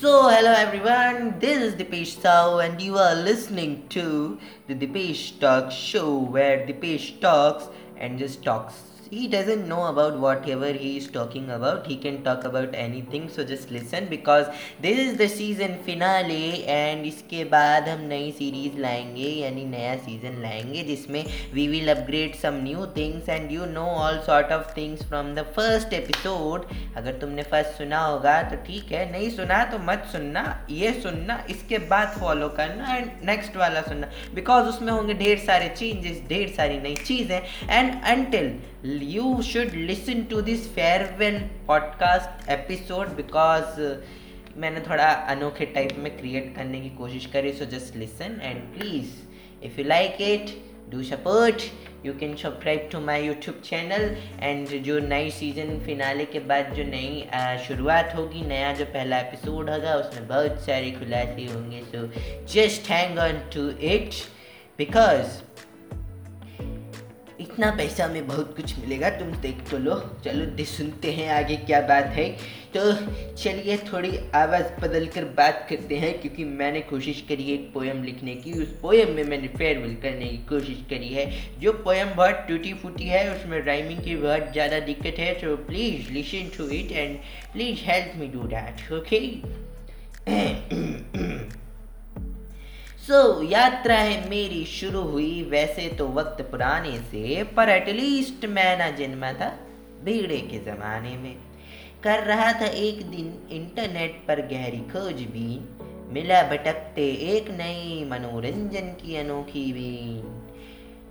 So, hello everyone, this is Dipesh Sao, and you are listening to the Dipesh Talk show where Dipesh talks and just talks he doesn't know about whatever he is talking about. He can talk about anything, so just listen because this is the season finale and इसके बाद हम नई series लाएँगे यानी नया season लाएँगे जिसमें we will upgrade some new things and you know all sort of things from the first episode अगर तुमने फ़र्स्ट सुना होगा तो ठीक है नहीं सुना तो मत सुनना ये सुनना इसके बाद फॉलो करना एंड नेक्स्ट वाला सुनना बिकॉज़ उसमें होंगे ढेर सारे चेंजेस ढेर सारी नई चीज़ें and until you should listen to this farewell podcast episode because uh, मैंने थोड़ा अनोखे टाइप में क्रिएट करने की कोशिश करी so just listen and please if you like it do support you can subscribe to my YouTube channel and जो नई सीज़न फिनाले के बाद जो नई शुरुआत होगी नया जो पहला एपिसोड होगा उसमें बहुत सारे खुलासे होंगे so just hang on to it because इतना पैसा में बहुत कुछ मिलेगा, तुम देख तो लो। चलो सुनते हैं आगे क्या बात है। तो चलिए, थोड़ी आवाज़ बदल कर बात करते हैं, क्योंकि मैंने कोशिश करी है एक पोएम लिखने की। उस पोएम में मैंने फेयरवेल करने की कोशिश करी है। जो पोएम बहुत टूटी फूटी है, उसमें राइमिंग की बहुत ज़्यादा दिक्कत है तो please listen to it and please help me do that okay so so, यात्रा है मेरी शुरू हुई। वैसे तो वक्त पुराने से पर एटलीस्ट मैं ना जन्मा था भीड़े के ज़माने में। कर रहा था एक दिन इंटरनेट पर गहरी खोजबीन मिला भटकते एक नई मनोरंजन की अनोखी बीन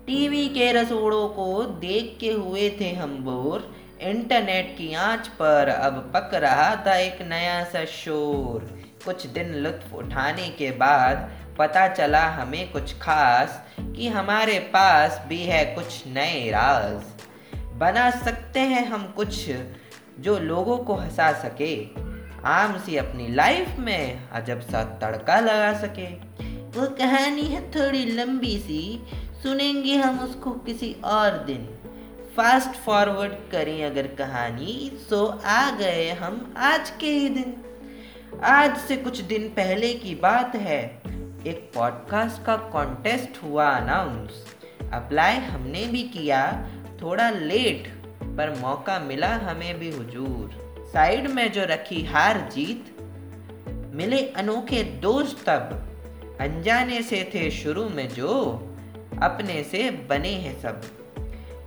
टीवी के रसोड़ों को देख के हुए थे हम बोर। इंटरनेट की आँच पर अब पक रहा था एक नया सा शोर। कुछ दिन लुत्फ उठाने के बाद पता चला हमें कुछ खास कि हमारे पास भी है कुछ नए राज। बना सकते हैं हम कुछ जो लोगों को हंसा सके। आम सी अपनी लाइफ में अजब सा तड़का लगा सके। वो कहानी है थोड़ी लंबी सी, सुनेंगे हम उसको किसी और दिन। फास्ट फॉरवर्ड करें अगर कहानी सो आ गए हम आज के ही दिन। आज से कुछ दिन पहले की बात है एक पॉडकास्ट का कॉन्टेस्ट हुआ अनाउंस अप्लाई हमने भी किया। थोड़ा लेट पर मौका मिला हमें भी हुजूर। साइड में जो रखी हार जीत, मिले अनोखे दोस्त तब। अनजाने से थे शुरू में जो, अपने से बने हैं सब।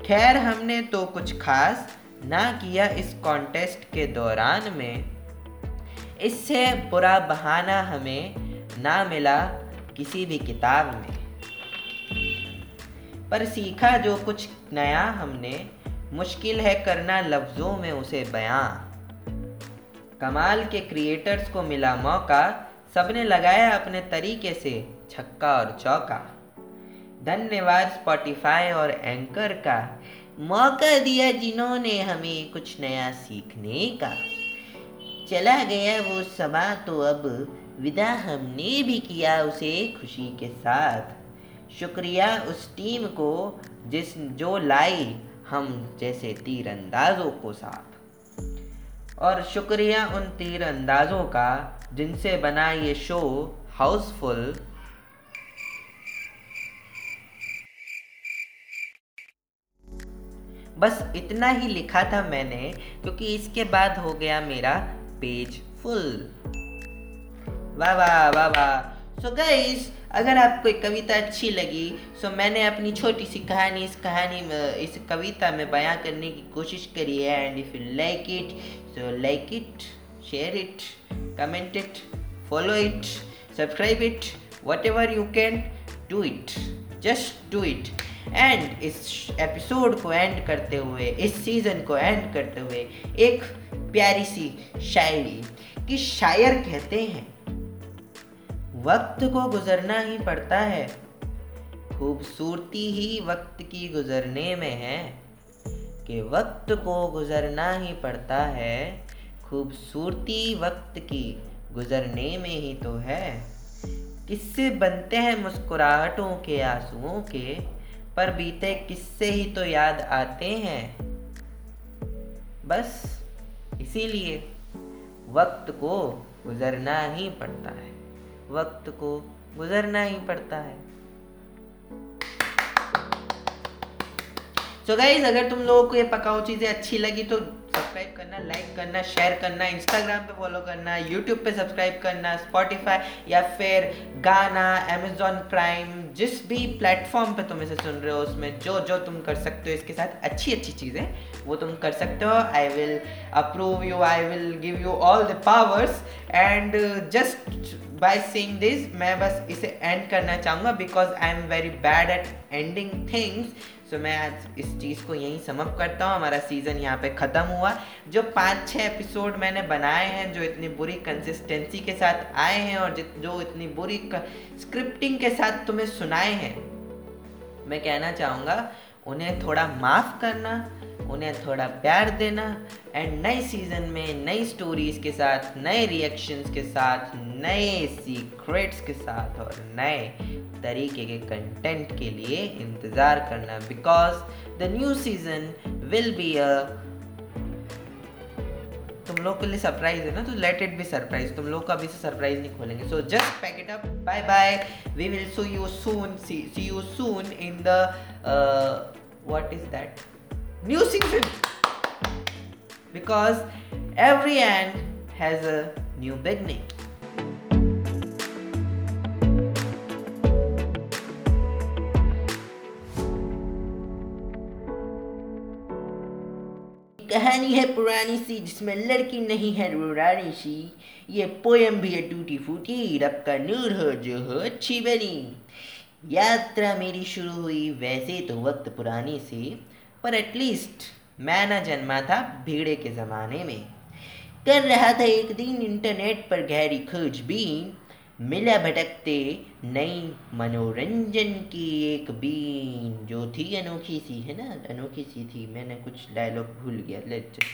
खैर हमने तो कुछ खास ना किया इस कॉन्टेस्ट के दौरान में। इससे बुरा बहाना हमें ना मिला। किसी भी किताब में। पर सीखा जो कुछ नया हमने, मुश्किल है करना लफ्ज़ों में उसे बयां। कमाल के क्रिएटर्स को मिला मौका, सबने लगाया अपने तरीके से छक्का और चौका। धन्यवाद स्पॉटिफाई और एंकर का, मौका दिया जिन्होंने हमें कुछ नया सीखने का। चला गया वो समा तो अब विदा हमने भी किया उसे खुशी के साथ। शुक्रिया उस टीम को जिस जो लाई हम जैसे तीरंदाजों को साथ। और शुक्रिया उन तीरंदाजों का जिनसे बना ये शो हाउसफुल बस इतना ही लिखा था मैंने, क्योंकि इसके बाद हो गया मेरा पेज फुल वाह वाह वाह वाह। सो गाइस अगर आपको एक कविता अच्छी लगी सो मैंने अपनी छोटी सी कहानी, इस कहानी में, इस कविता में बयां करने की कोशिश करी है and if you like it so like it share it comment it follow it subscribe it whatever you can do it just do it and इस एपिसोड को एंड करते हुए, इस सीज़न को एंड करते हुए, एक प्यारी सी शायरी, कि शायर कहते हैं वक्त को गुजरना ही पड़ता है। खूबसूरती ही वक्त की गुजरने में है कि वक्त को गुजरना ही पड़ता है। खूबसूरती वक्त की गुजरने में ही तो है। किससे बनते हैं मुस्कुराहटों के आंसुओं के? पर बीते किससे ही तो याद आते हैं। बस इसीलिए वक्त को गुजरना ही पड़ता है। वक्त को गुजरना ही पड़ता है। So गाइज़ अगर तुम लोगों को ये पकाऊ चीज़ें अच्छी लगी तो सब्सक्राइब करना लाइक करना शेयर करना इंस्टाग्राम पे फॉलो करना यूट्यूब पे सब्सक्राइब करना स्पॉटिफाई या फिर गाना अमेजोन प्राइम जिस भी प्लेटफॉर्म पे तुम इसे सुन रहे हो, उसमें जो जो तुम कर सकते हो, इसके साथ अच्छी अच्छी चीज़ें, वो तुम कर सकते हो। I will approve you I will give you all the powers and just by seeing this मैं बस इसे एंड करना चाहूँगा because I am very bad at ending things so मैं आज इस चीज़ को यहीं समअप करता हूँ। हमारा सीज़न यहाँ पे ख़त्म हुआ। जो पाँच छः एपिसोड मैंने बनाए हैं, जो इतनी बुरी कंसिस्टेंसी के साथ आए हैं और जो इतनी बुरी स्क्रिप्टिंग के साथ तुम्हें सुनाए हैं, मैं कहना चाहूँगा, उन्हें थोड़ा माफ़ करना उन्हें थोड़ा प्यार देना एंड नए सीज़न में नई स्टोरीज के साथ, नए रिएक्शंस के साथ, नए सीक्रेट्स के साथ और नए तरीके के कंटेंट के लिए इंतज़ार करना because the new season will be a तुम लोग के लिए सरप्राइज़ है ना तो लेट इट बी सरप्राइज़ तुम लोग का अभी से सरप्राइज़ नहीं खोलेंगे. So just pack it up bye bye we will so you soon see you soon in the what is that new season because every end has a new beginning. कहानी है पुरानी सी, जिसमें लड़की नहीं है रुरानी सी। ये पोयम भी है टूटी फूटी, रब का नूर हो जो हो अच्छी बनी। यात्रा मेरी शुरू हुई वैसे तो वक्त पुराने से। पर एटलीस्ट मैं ना जन्मा था भीड़े के ज़माने में। कर रहा था एक दिन इंटरनेट पर गहरी खोजबीन मिला भटकते नई मनोरंजन की एक बीन जो थी अनोखी सी, है ना? अनोखी सी थी, मैंने कुछ डायलॉग भूल गया लेट